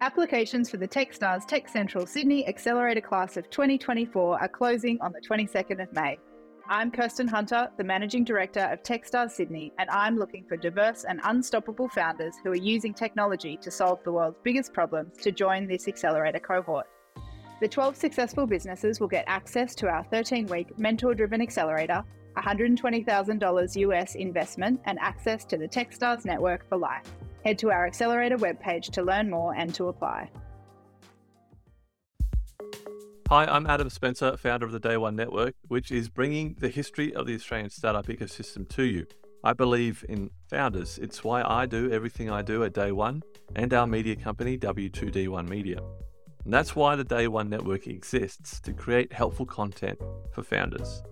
Applications for the Techstars Tech Central Sydney Accelerator Class of 2024 are closing on the 22nd of May. I'm Kirsten Hunter, the Managing Director of Techstars Sydney, and I'm looking for diverse and unstoppable founders who are using technology to solve the world's biggest problems to join this accelerator cohort. The 12 successful businesses will get access to our 13 week mentor driven accelerator, $120,000 US investment, and access to the Techstars network for life. Head to our accelerator webpage to learn more and to apply. Hi, I'm Adam Spencer, founder of the Day One Network, which is bringing the history of the Australian startup ecosystem to you. I believe in founders. It's why I do everything I do at Day One and our media company, W2D1 Media. And that's why the Day One Network exists to create helpful content for founders.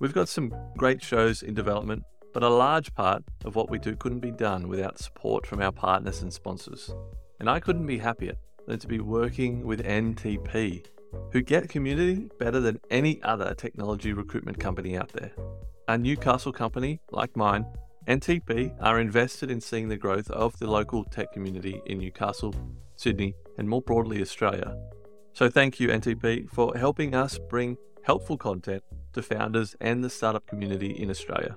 We've got some great shows in development but a large part of what we do couldn't be done without support from our partners and sponsors. And I couldn't be happier than to be working with NTP, who get community better than any other technology recruitment company out there. A Newcastle company like mine, NTP are invested in seeing the growth of the local tech community in Newcastle, Sydney, and more broadly Australia. So thank you, NTP, for helping us bring helpful content to founders and the startup community in Australia.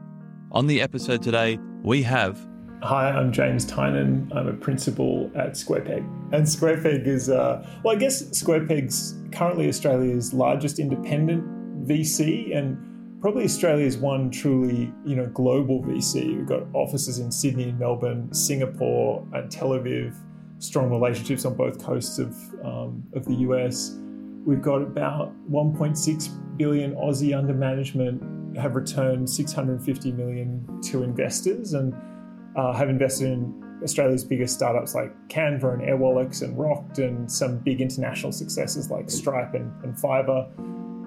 On the episode today, we have. Hi, I'm James Tynan. I'm a principal at SquarePeg. And SquarePeg is, uh, well, I guess SquarePeg's currently Australia's largest independent VC and probably Australia's one truly, you know, global VC. We've got offices in Sydney, Melbourne, Singapore, and Tel Aviv. Strong relationships on both coasts of um, of the US. We've got about 1.6 billion Aussie under management have returned 650 million to investors and uh, have invested in Australia's biggest startups like Canva and Airwallex and Rokt and some big international successes like Stripe and, and Fiverr.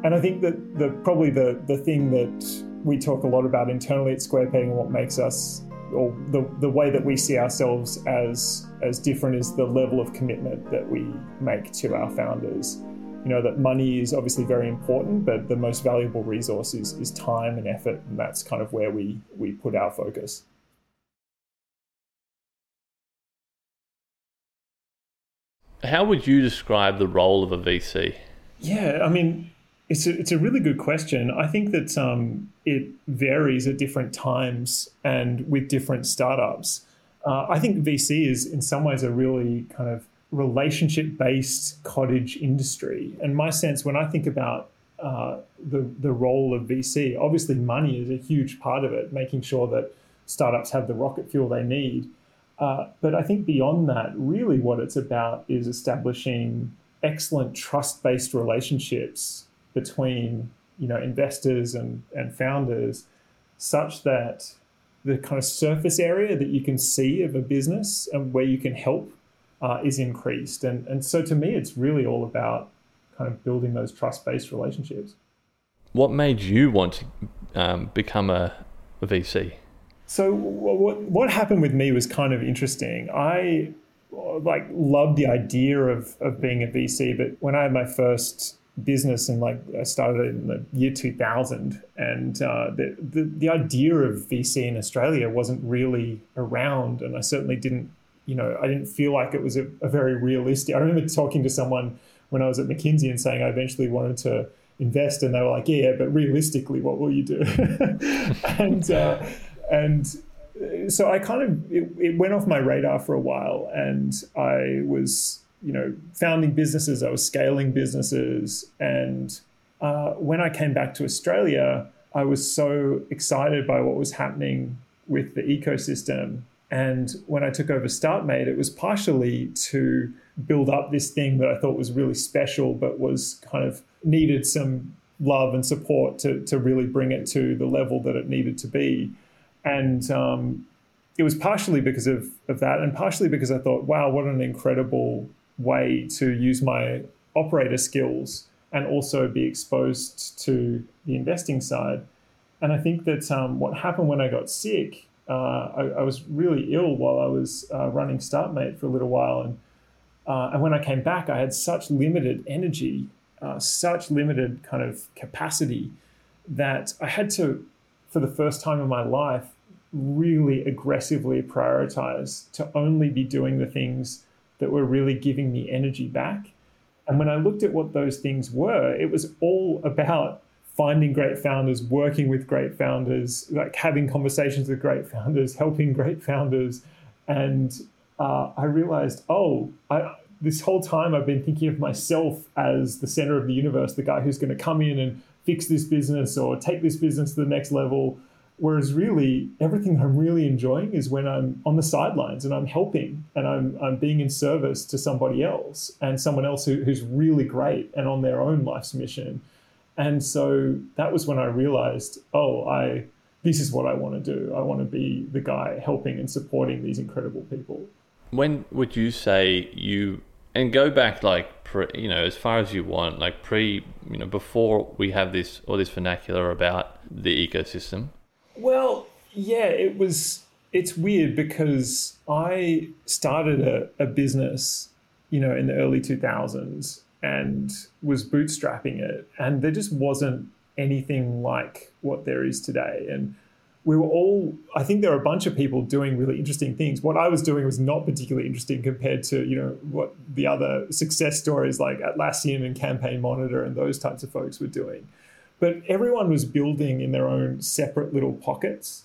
And I think that the probably the the thing that we talk a lot about internally at SquarePeg and what makes us or the, the way that we see ourselves as as different is the level of commitment that we make to our founders you know that money is obviously very important, but the most valuable resource is, is time and effort, and that's kind of where we we put our focus. How would you describe the role of a VC? Yeah, I mean, it's a, it's a really good question. I think that um, it varies at different times and with different startups. Uh, I think VC is in some ways a really kind of relationship based cottage industry. And my sense when I think about uh, the, the role of VC, obviously money is a huge part of it, making sure that startups have the rocket fuel they need. Uh, but I think beyond that, really what it's about is establishing excellent trust based relationships between you know investors and, and founders such that the kind of surface area that you can see of a business and where you can help uh, is increased. And, and so to me, it's really all about kind of building those trust based relationships. What made you want to um, become a, a VC? So what what happened with me was kind of interesting. I like loved the idea of of being a VC, but when I had my first business and like I started in the year 2000 and uh, the, the the idea of VC in Australia wasn't really around and I certainly didn't you know, I didn't feel like it was a, a, very realistic. I remember talking to someone when I was at McKinsey and saying I eventually wanted to invest, and they were like, "Yeah, but realistically, what will you do?" and uh, and so I kind of it, it, went off my radar for a while, and I was you know founding businesses, I was scaling businesses, and uh, when I came back to Australia, I was so excited by what was happening with the ecosystem and when I took over StartMate, it was partially to build up this thing that I thought was really special, but was kind of needed some love and support to, to really bring it to the level that it needed to be. And um, it was partially because of, of that, and partially because I thought, wow, what an incredible way to use my operator skills and also be exposed to the investing side. And I think that um, what happened when I got sick, uh, I, I, was really ill while I was uh, running StartMate for a little while. And, uh, and when I came back, I had such limited energy, uh, such limited kind of capacity that I had to, for the first time in my life, really aggressively prioritize to only be doing the things that were really giving me energy back. And when I looked at what those things were, it was all about finding great founders, working with great founders, like having conversations with great founders, helping great founders. And uh, I realized, oh, I, this whole time I've been thinking of myself as the center of the universe, the guy who's going to come in and fix this business or take this business to the next level. Whereas really, everything I'm really enjoying is when I'm on the sidelines and I'm helping and I'm, I'm being in service to somebody else and someone else who, who's really great and on their own life's mission. And so that was when I realized, oh, I this is what I want to do. I want to be the guy helping and supporting these incredible people. When would you say you and go back like pre, you know as far as you want, like pre, you know, before we have this all this vernacular about the ecosystem? Well, yeah, it was. It's weird because I started a, a business, you know, in the early 2000s and was bootstrapping it. And there just wasn't anything like what there is today. And we were all, I think there are a bunch of people doing really interesting things. What I was doing was not particularly interesting compared to, you know, what the other success stories like Atlassian and Campaign Monitor and those types of folks were doing. But everyone was building in their own separate little pockets.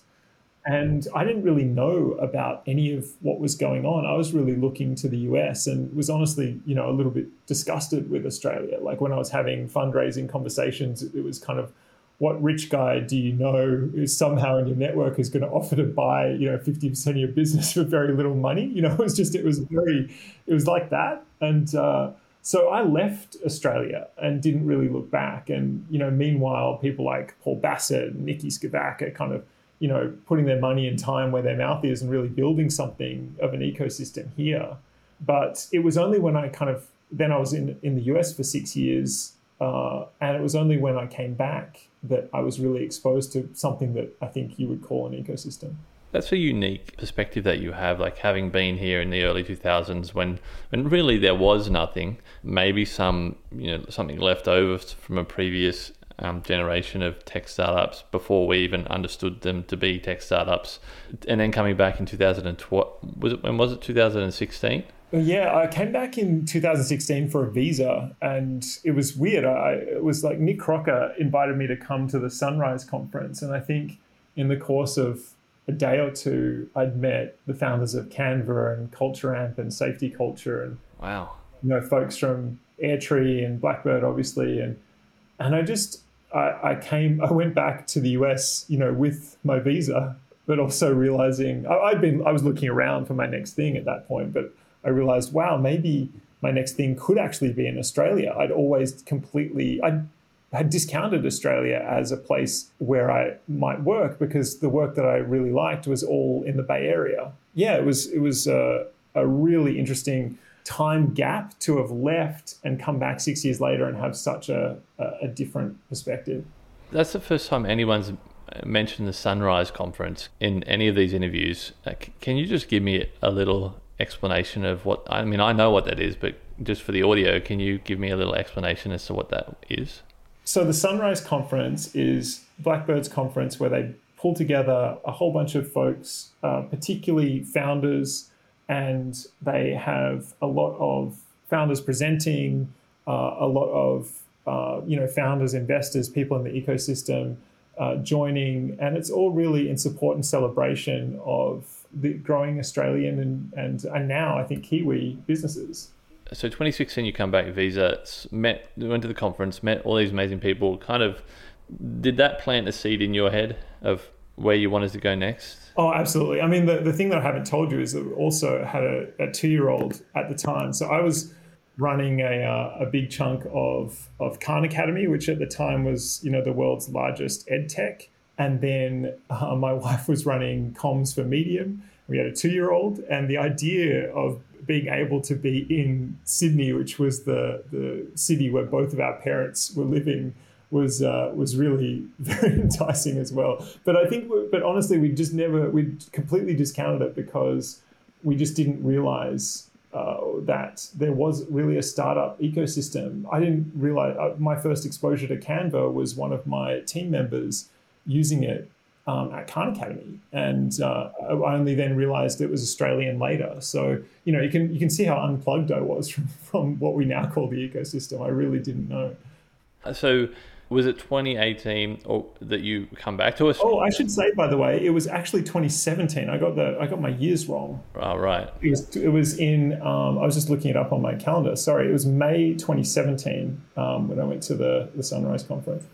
And I didn't really know about any of what was going on. I was really looking to the US and was honestly, you know, a little bit disgusted with Australia. Like when I was having fundraising conversations, it was kind of, what rich guy do you know is somehow in your network is going to offer to buy, you know, 50% of your business for very little money? You know, it was just, it was very, it was like that. And, uh, so I left Australia and didn't really look back. And you know, meanwhile, people like Paul Bassat, and Niki Scevak are kind of you know putting their money and time where their mouth is and really building something of an ecosystem here. But it was only when I kind of then I was in in the US for six years, uh, and it was only when I came back that I was really exposed to something that I think you would call an ecosystem. That's a unique perspective that you have, like having been here in the early 2000s when, when really there was nothing, maybe some, you know, something left over from a previous um, generation of tech startups before we even understood them to be tech startups. And then coming back in 2012, was it, when was it, 2016? Yeah, I came back in 2016 for a visa, and it was weird. I, it was like Nick Crocker invited me to come to the Sunrise conference, and I think in the course of a day or two, I'd met the founders of Canva and Culture Amp and Safety Culture, and wow, you know, folks from Airtree and Blackbird, obviously, and and I just I, I came, I went back to the US, you know, with my visa, but also realizing I, I'd been, I was looking around for my next thing at that point, but I realized, wow, maybe my next thing could actually be in Australia. I'd always completely, I had discounted Australia as a place where I might work because the work that I really liked was all in the Bay Area. Yeah, it was it was a, a really interesting time gap to have left and come back six years later and have such a, a, different perspective. That's the first time anyone's mentioned the Sunrise Conference in any of these interviews. Uh, can you just give me a little explanation of what? I mean, I know what that is, but just for the audio, can you give me a little explanation as to what that is? So the Sunrise Conference is Blackbird's conference where they pull together a whole bunch of folks, uh, particularly founders, and they have a lot of founders presenting, uh, a lot of uh, you know founders, investors, people in the ecosystem uh, joining, and it's all really in support and celebration of the growing Australian and and, and now I think Kiwi businesses. So 2016 you come back visa met went to the conference met all these amazing people kind of did that plant a seed in your head of where you wanted to go next? Oh absolutely. I mean the, the thing that i haven't told you is that we also had a, a two-year-old at the time. So i was running a, uh, a big chunk of, of khan academy which at the time was you know the world's largest ed tech. And then uh, my wife was running comms for medium. We had a two year old, and the idea of being able to be in Sydney, which was the, the city where both of our parents were living, was uh, was really very enticing as well. But I think, but honestly, we just never we completely discounted it because we just didn't realize uh, that there was really a startup ecosystem. I didn't realize uh, my first exposure to Canva was one of my team members using it um, at Khan Academy, and uh, I only then realized it was Australian later. So you know you can you can see how unplugged I was from, from what we now call the ecosystem. I really didn't know. So was it 2018 or that you come back to us? Oh, I should say by the way, it was actually 2017. I got the I got my years wrong. Oh, right. It was it was in. Um, I was just looking it up on my calendar. Sorry, it was May 2017 um, when I went to the the Sunrise conference.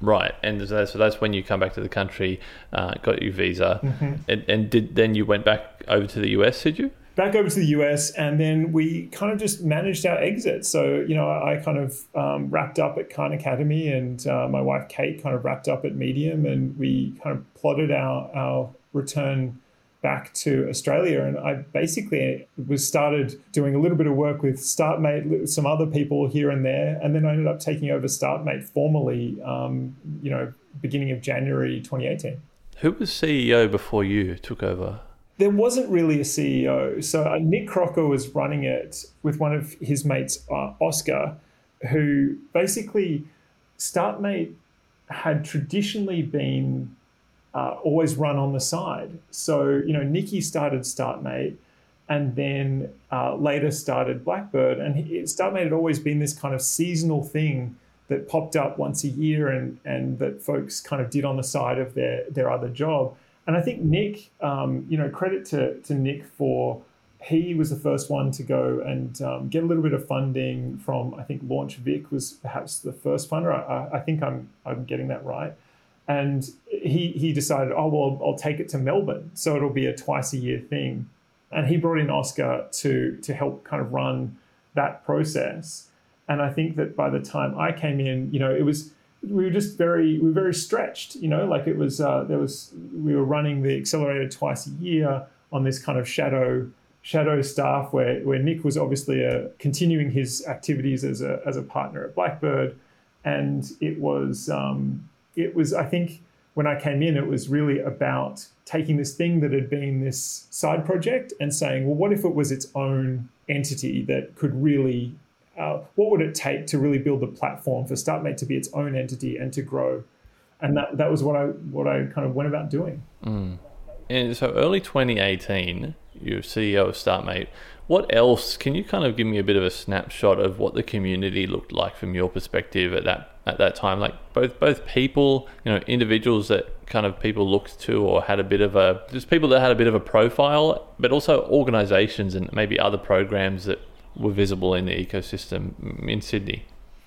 Right, and so that's when you come back to the country, uh, got your visa, mm-hmm. and, and did then you went back over to the US? Did you? Back over to the US, and then we kind of just managed our exit. So, you know, I kind of um, wrapped up at Khan Academy, and uh, my wife Kate kind of wrapped up at Medium, and we kind of plotted our, our return back to Australia. And I basically was started doing a little bit of work with StartMate, some other people here and there, and then I ended up taking over StartMate formally, um, you know, beginning of January 2018. Who was CEO before you took over? There wasn't really a CEO. So uh, Nick Crocker was running it with one of his mates, uh, Oscar, who basically StartMate had traditionally been uh, always run on the side. So you know, Niki started StartMate, and then uh, later started Blackbird, and he, StartMate had always been this kind of seasonal thing that popped up once a year, and and that folks kind of did on the side of their their other job. And I think Nick, um, you know, credit to, to Nick for he was the first one to go and um, get a little bit of funding from I think Launch Vic was perhaps the first funder. I, I, think I'm I'm getting that right. And he he decided, oh well, I'll take it to Melbourne, so it'll be a twice a year thing. And he brought in Oscar to to help kind of run that process. And I think that by the time I came in, you know, it was we were just very we were very stretched you know like it was uh, there was we were running the accelerator twice a year on this kind of shadow shadow staff where where Nick was obviously uh, continuing his activities as a as a partner at Blackbird. And it was um, it was I think when I came in it was really about taking this thing that had been this side project and saying well what if it was its own entity that could really uh, what would it take to really build the platform for StartMate to be its own entity and to grow? And that, that was what I what I kind of went about doing. Mm. And so early 2018, you're CEO of StartMate. What else? Can you kind of give me a bit of a snapshot of what the community looked like from your perspective at that at that time? Like both both people, you know, individuals that kind of people looked to or had a bit of a just people that had a bit of a profile, but also organizations and maybe other programs that were visible in the ecosystem in Sydney?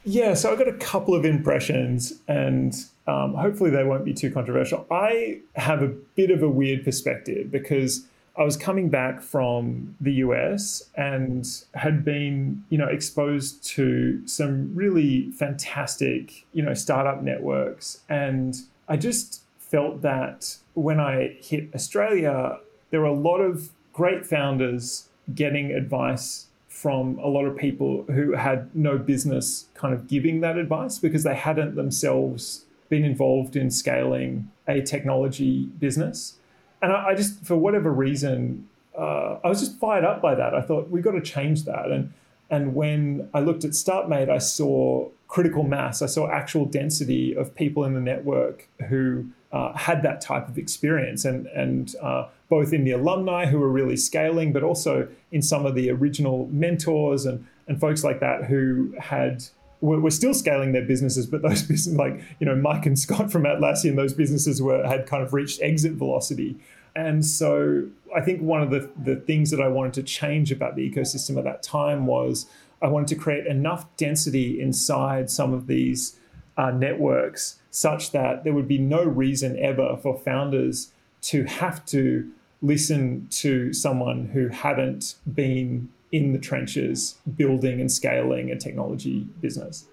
Yeah, so I've got a couple of impressions, and um, hopefully they won't be too controversial. I have a bit of a weird perspective because I was coming back from the US and had been, you know, exposed to some really fantastic, you know, startup networks, and I just felt that when I hit Australia, there were a lot of great founders getting advice from a lot of people who had no business kind of giving that advice because they hadn't themselves been involved in scaling a technology business. And I, I just, for whatever reason, uh, I was just fired up by that. I thought we've got to change that. And and when I looked at StartMate, I saw critical mass. I saw actual density of people in the network who uh, had that type of experience, and and uh, both in the alumni who were really scaling, but also in some of the original mentors and and folks like that who had were, still scaling their businesses, but those businesses like you know Mike and Scott from Atlassian, those businesses were had kind of reached exit velocity. And so I think one of the, the things that I wanted to change about the ecosystem at that time was I wanted to create enough density inside some of these uh, networks such that there would be no reason ever for founders to have to listen to someone who hadn't been in the trenches building and scaling a technology business.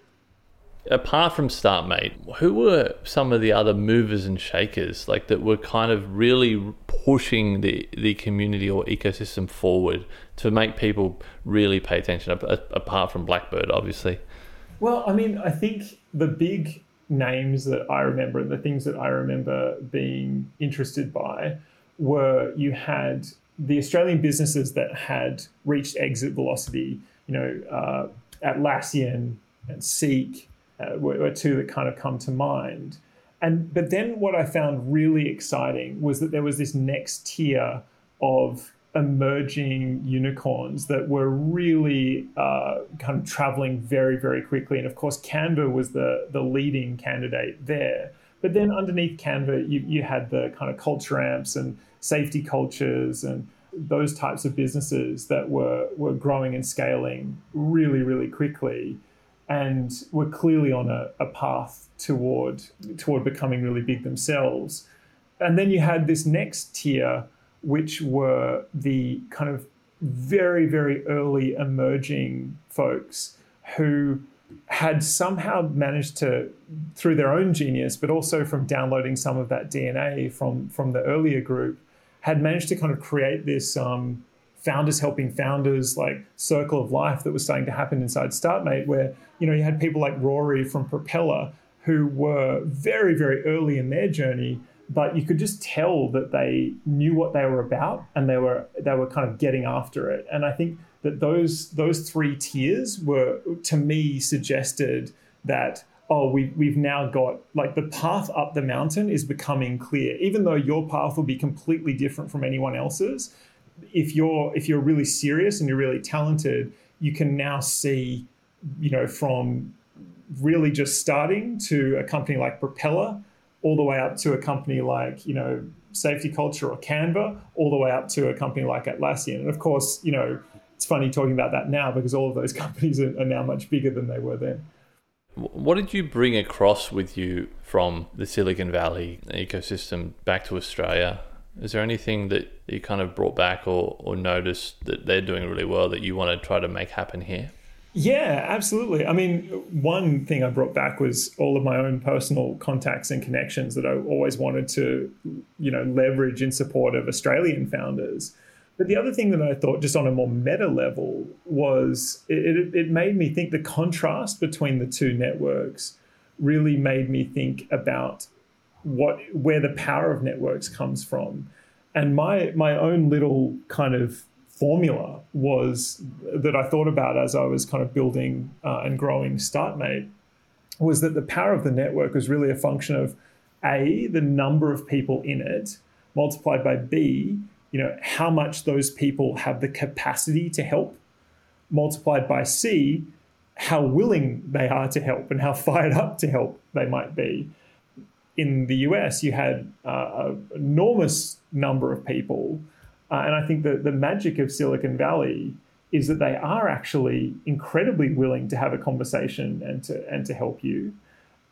apart from StartMate, who were some of the other movers and shakers like that were kind of really pushing the the community or ecosystem forward to make people really pay attention apart from Blackbird obviously? Well, I mean, I think the big names that I remember and the things that I remember being interested by were you had the Australian businesses that had reached exit velocity, you know, uh, Atlassian and Seek uh, were, were two that kind of come to mind. And but then what I found really exciting was that there was this next tier of emerging unicorns that were really uh, kind of traveling very very quickly. And of course, Canva was the the leading candidate there. But then underneath Canva, you, you had the kind of culture amps and safety cultures and those types of businesses that were were growing and scaling really really quickly and were clearly on a, a path toward toward becoming really big themselves. And then you had this next tier, which were the kind of very, very early emerging folks who had somehow managed to, through their own genius, but also from downloading some of that DNA from, from the earlier group, had managed to kind of create this um, founders helping founders like circle of life that was starting to happen inside StartMate, where you know you had people like Rory from Propeller who were very very early in their journey, but you could just tell that they knew what they were about and they were they were kind of getting after it. And I think that those those three tiers were to me suggested that oh we, we've now got like the path up the mountain is becoming clear even though your path will be completely different from anyone else's if you're if you're really serious and you're really talented, you can now see, you know, from really just starting to a company like Propeller, all the way up to a company like you know Safety Culture or Canva, all the way up to a company like Atlassian. And of course, you know, it's funny talking about that now because all of those companies are, are now much bigger than they were then. What did you bring across with you from the Silicon Valley ecosystem back to Australia? Is there anything that you kind of brought back or, or noticed that they're doing really well that you want to try to make happen here? Yeah, absolutely. I mean, one thing I brought back was all of my own personal contacts and connections that I always wanted to, you know, leverage in support of Australian founders. But the other thing that I thought, just on a more meta level, was it, it made me think the contrast between the two networks really made me think about what where the power of networks comes from. And my my own little kind of formula was that I thought about as I was kind of building uh, and growing StartMate was that the power of the network was really a function of a the number of people in it multiplied by b you know how much those people have the capacity to help multiplied by c how willing they are to help and how fired up to help they might be in the US, you had uh, an enormous number of people. Uh, and I think that the magic of Silicon Valley is that they are actually incredibly willing to have a conversation and to, and to help you.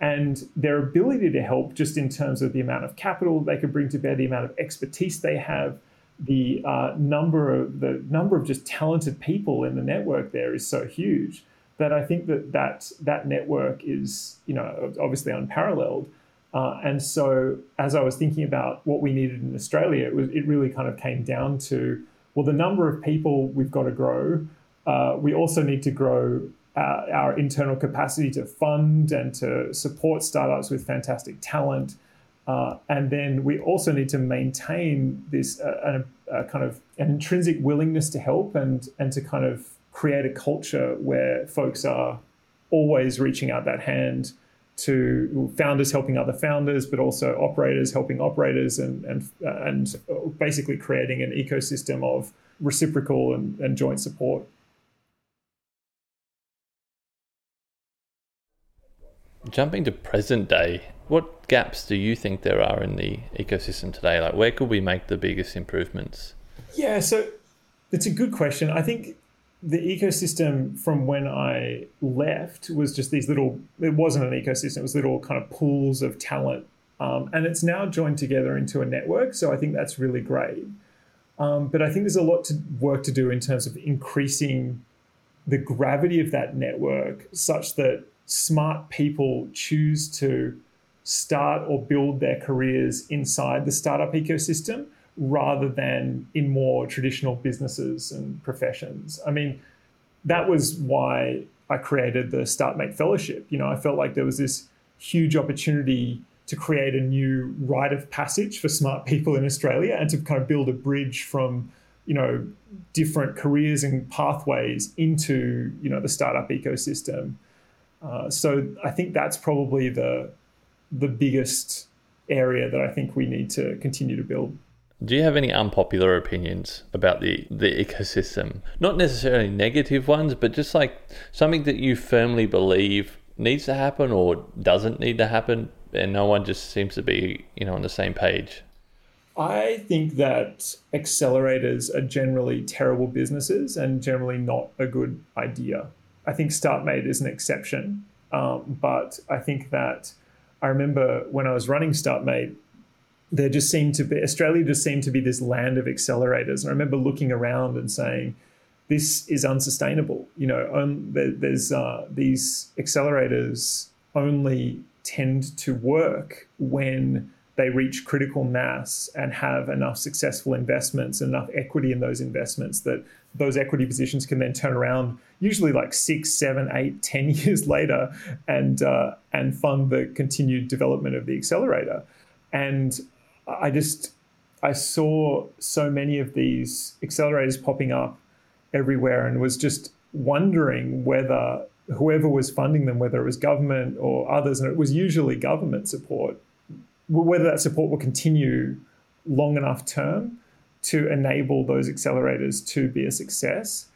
And their ability to help, just in terms of the amount of capital they can bring to bear, the amount of expertise they have, the uh, number of the number of just talented people in the network there is so huge that I think that that, that network is, you know, obviously unparalleled. Uh, and so, as I was thinking about what we needed in Australia, it, was, it really kind of came down to well, the number of people we've got to grow. Uh, we also need to grow uh, our internal capacity to fund and to support startups with fantastic talent. Uh, and then we also need to maintain this uh, a kind of an intrinsic willingness to help and, and to kind of create a culture where folks are always reaching out that hand to founders helping other founders, but also operators helping operators, and and and basically creating an ecosystem of reciprocal and, and joint support. Jumping to present day, what gaps do you think there are in the ecosystem today? Like, where could we make the biggest improvements? Yeah, so it's a good question. I think the ecosystem from when I left was just these little, it wasn't an ecosystem, it was little kind of pools of talent. Um, and it's now joined together into a network. So I think that's really great. Um, but I think there's a lot to work to do in terms of increasing the gravity of that network such that smart people choose to start or build their careers inside the startup ecosystem rather than in more traditional businesses and professions. I mean, that was why I created the StartMate Fellowship. You know, I felt like there was this huge opportunity to create a new rite of passage for smart people in Australia and to kind of build a bridge from, you know, different careers and pathways into, you know, the startup ecosystem. Uh, so I think that's probably the the biggest area that I think we need to continue to build. Do you have any unpopular opinions about the, the ecosystem? Not necessarily negative ones, but just like something that you firmly believe needs to happen or doesn't need to happen, and no one just seems to be, you know, on the same page. I think that accelerators are generally terrible businesses and generally not a good idea. I think StartMate is an exception, um, but I think that I remember when I was running StartMate, there just seemed to be Australia just seemed to be this land of accelerators. And I remember looking around and saying, "This is unsustainable." You know, there, there's uh, these accelerators only tend to work when they reach critical mass and have enough successful investments, and enough equity in those investments that those equity positions can then turn around, usually like six, seven, eight, ten years later, and uh, and fund the continued development of the accelerator. And I just I saw so many of these accelerators popping up everywhere and was just wondering whether whoever was funding them, whether it was government or others, and it was usually government support, whether that support will continue long enough term to enable those accelerators to be a success.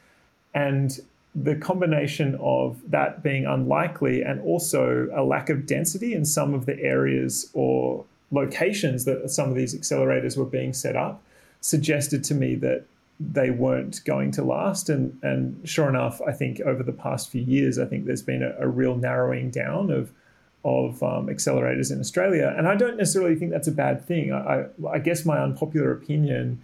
And the combination of that being unlikely and also a lack of density in some of the areas or locations that some of these accelerators were being set up suggested to me that they weren't going to last. And, and sure enough, I think over the past few years, I think there's been a, a real narrowing down of, of um, accelerators in Australia. And I don't necessarily think that's a bad thing. I, I, I guess my unpopular opinion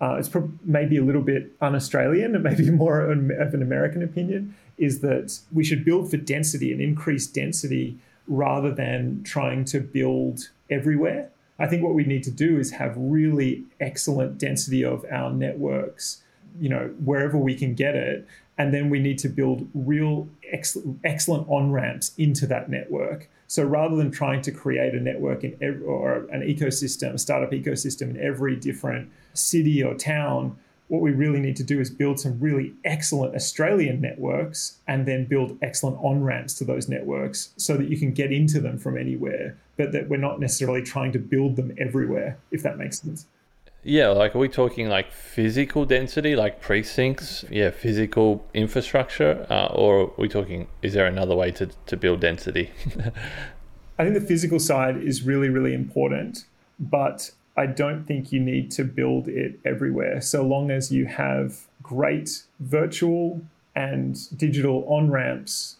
uh, it's pro- maybe a little bit un-Australian and maybe more of an American opinion, is that we should build for density and increase density rather than trying to build everywhere. I think what we need to do is have really excellent density of our networks, you know, wherever we can get it. And then we need to build real ex- excellent on ramps into that network. So rather than trying to create a network in every, or an ecosystem, a startup ecosystem in every different city or town, what we really need to do is build some really excellent Australian networks and then build excellent on ramps to those networks so that you can get into them from anywhere, but that we're not necessarily trying to build them everywhere, if that makes sense. Yeah, like are we talking like physical density, like precincts? Yeah, physical infrastructure, uh, or are we talking? Is there another way to to build density? I think the physical side is really really important, but I don't think you need to build it everywhere. So long as you have great virtual and digital on ramps,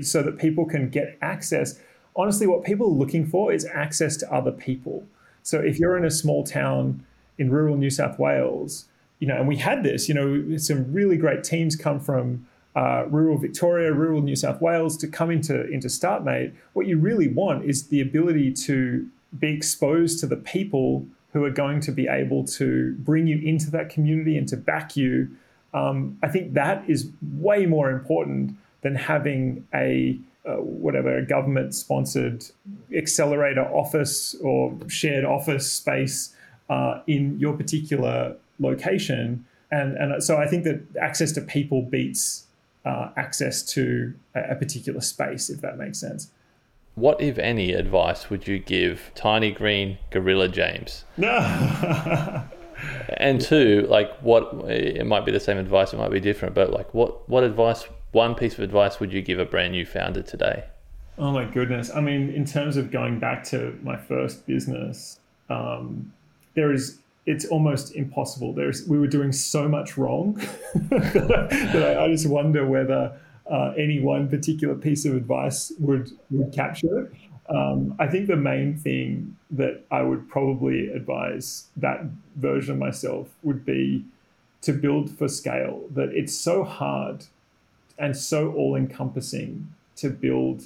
so that people can get access. Honestly, what people are looking for is access to other people. So if you're in a small town in rural New South Wales, you know, and we had this, you know, some really great teams come from uh, rural Victoria, rural New South Wales to come into into StartMate. What you really want is the ability to be exposed to the people who are going to be able to bring you into that community and to back you. Um, I think that is way more important than having a uh, whatever a government sponsored accelerator office or shared office space uh, in your particular location. And, and so I think that access to people beats uh, access to a, a particular space, if that makes sense. What, if any, advice would you give Tiny Green Gorilla James? No. and two, like, what? It might be the same advice, it might be different, but like, what? What advice? One piece of advice would you give a brand new founder today? Oh my goodness! I mean, in terms of going back to my first business, um, there is it's almost impossible. There's we were doing so much wrong that I, I just wonder whether uh, any one particular piece of advice would would capture. Um, I think the main thing that I would probably advise that version of myself would be to build for scale. That it's so hard and so all encompassing to build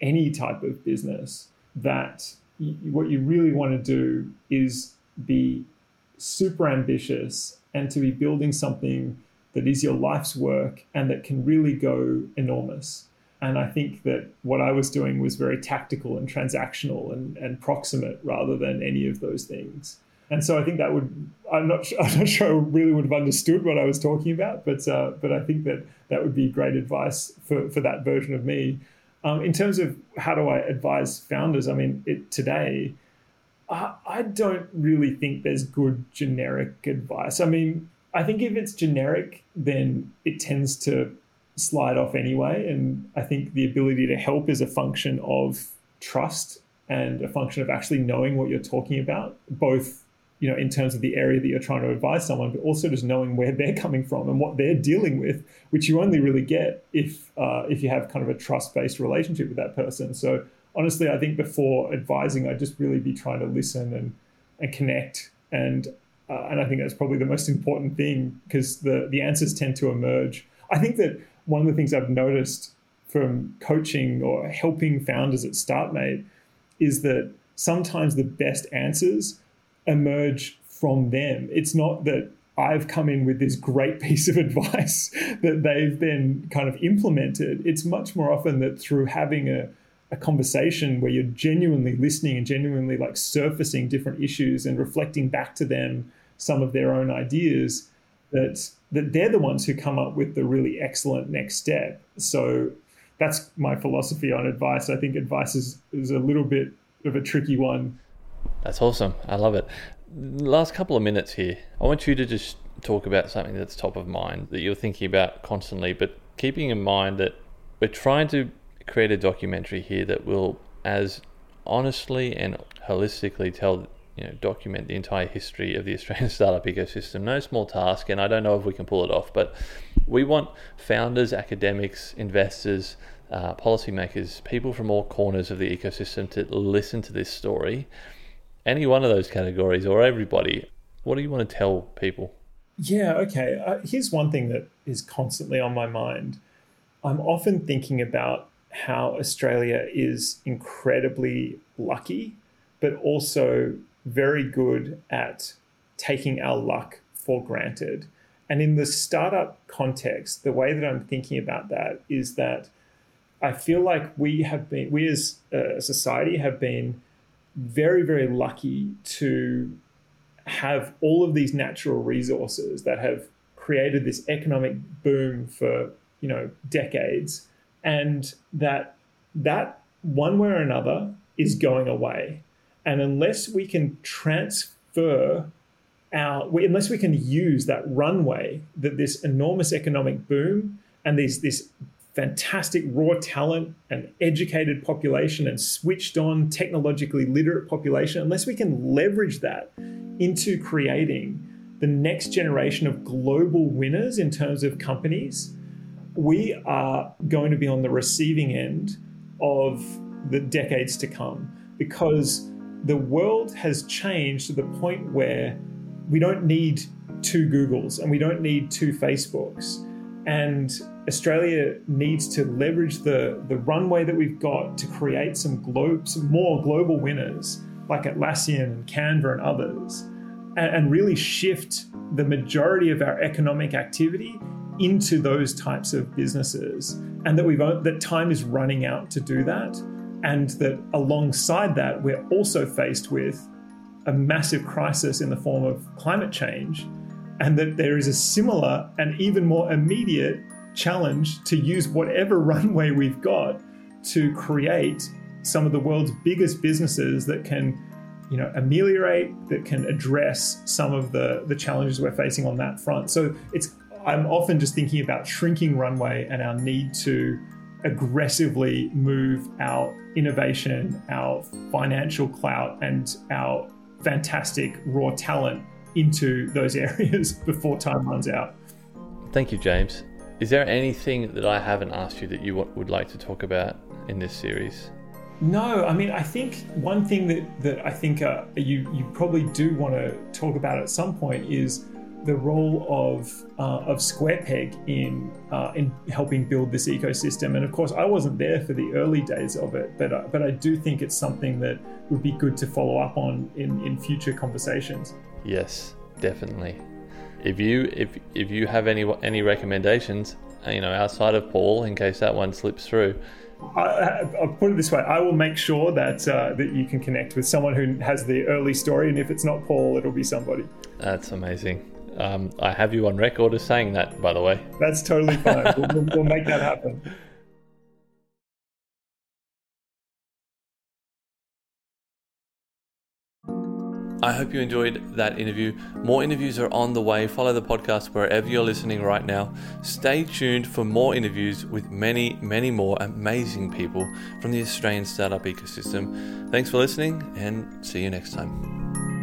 any type of business that what you really want to do is be super ambitious and to be building something that is your life's work and that can really go enormous. And I think that what I was doing was very tactical and transactional and, and proximate rather than any of those things. And so I think that would I'm not I'm not sure I really would have understood what I was talking about, but uh, but I think that that would be great advice for, for that version of me. Um, in terms of how do I advise founders, I mean, it, today, I, I don't really think there's good generic advice. I mean, I think if it's generic, then it tends to slide off anyway. And I think the ability to help is a function of trust and a function of actually knowing what you're talking about, both you know, in terms of the area that you're trying to advise someone, but also just knowing where they're coming from and what they're dealing with, which you only really get if uh, if you have kind of a trust-based relationship with that person. So honestly, I think before advising, I'd just really be trying to listen and and connect, and uh, and I think that's probably the most important thing because the the answers tend to emerge. I think that one of the things I've noticed from coaching or helping founders at StartMate is that sometimes the best answers emerge from them. It's not that I've come in with this great piece of advice that they've then kind of implemented. It's much more often that through having a, a conversation where you're genuinely listening and genuinely like surfacing different issues and reflecting back to them some of their own ideas that that they're the ones who come up with the really excellent next step. So that's my philosophy on advice. I think advice is, is a little bit of a tricky one that's awesome. I love it. Last couple of minutes here. I want you to just talk about something that's top of mind that you're thinking about constantly, but keeping in mind that we're trying to create a documentary here that will as honestly and holistically tell you know document the entire history of the Australian startup ecosystem. No small task, and I don't know if we can pull it off, but we want founders, academics, investors, uh, policymakers, people from all corners of the ecosystem to listen to this story any one of those categories or everybody, what do you want to tell people? Yeah, okay. Uh, here's one thing that is constantly on my mind. I'm often thinking about how Australia is incredibly lucky, but also very good at taking our luck for granted. And in the startup context, the way that I'm thinking about that is that I feel like we have been, we as a society have been very, very lucky to have all of these natural resources that have created this economic boom for you know decades and that that one way or another is going away. And unless we can transfer our unless we can use that runway that this enormous economic boom and these this fantastic raw talent and educated population and switched on technologically literate population, unless we can leverage that into creating the next generation of global winners in terms of companies, we are going to be on the receiving end of the decades to come because the world has changed to the point where we don't need two Googles and we don't need two Facebooks. And Australia needs to leverage the, the runway that we've got to create some, glo- some more global winners like Atlassian and Canva and others, and, and really shift the majority of our economic activity into those types of businesses. And that we've uh, that time is running out to do that. And that alongside that, we're also faced with a massive crisis in the form of climate change. And that there is a similar and even more immediate challenge to use whatever runway we've got to create some of the world's biggest businesses that can you know ameliorate that can address some of the the challenges we're facing on that front so it's i'm often just thinking about shrinking runway and our need to aggressively move our innovation our financial clout and our fantastic raw talent into those areas before time runs out thank you james is there anything that I haven't asked you that you would like to talk about in this series? No, I mean, I think one thing that, that I think uh, you, you probably do want to talk about at some point is the role of uh, of SquarePeg in uh, in helping build this ecosystem. And of course, I wasn't there for the early days of it, but uh, but I do think it's something that would be good to follow up on in in future conversations. Yes, definitely. If you if if you have any any recommendations, you know, outside of Paul, in case that one slips through. I, will put it this way: I will make sure that uh, that you can connect with someone who has the early story, and if it's not Paul, it'll be somebody. That's amazing. Um, I have you on record as saying that, by the way. That's totally fine. we'll, we'll make that happen. I hope you enjoyed that interview. More interviews are on the way. Follow the podcast wherever you're listening right now. Stay tuned for more interviews with many, many more amazing people from the Australian startup ecosystem. Thanks for listening and see you next time.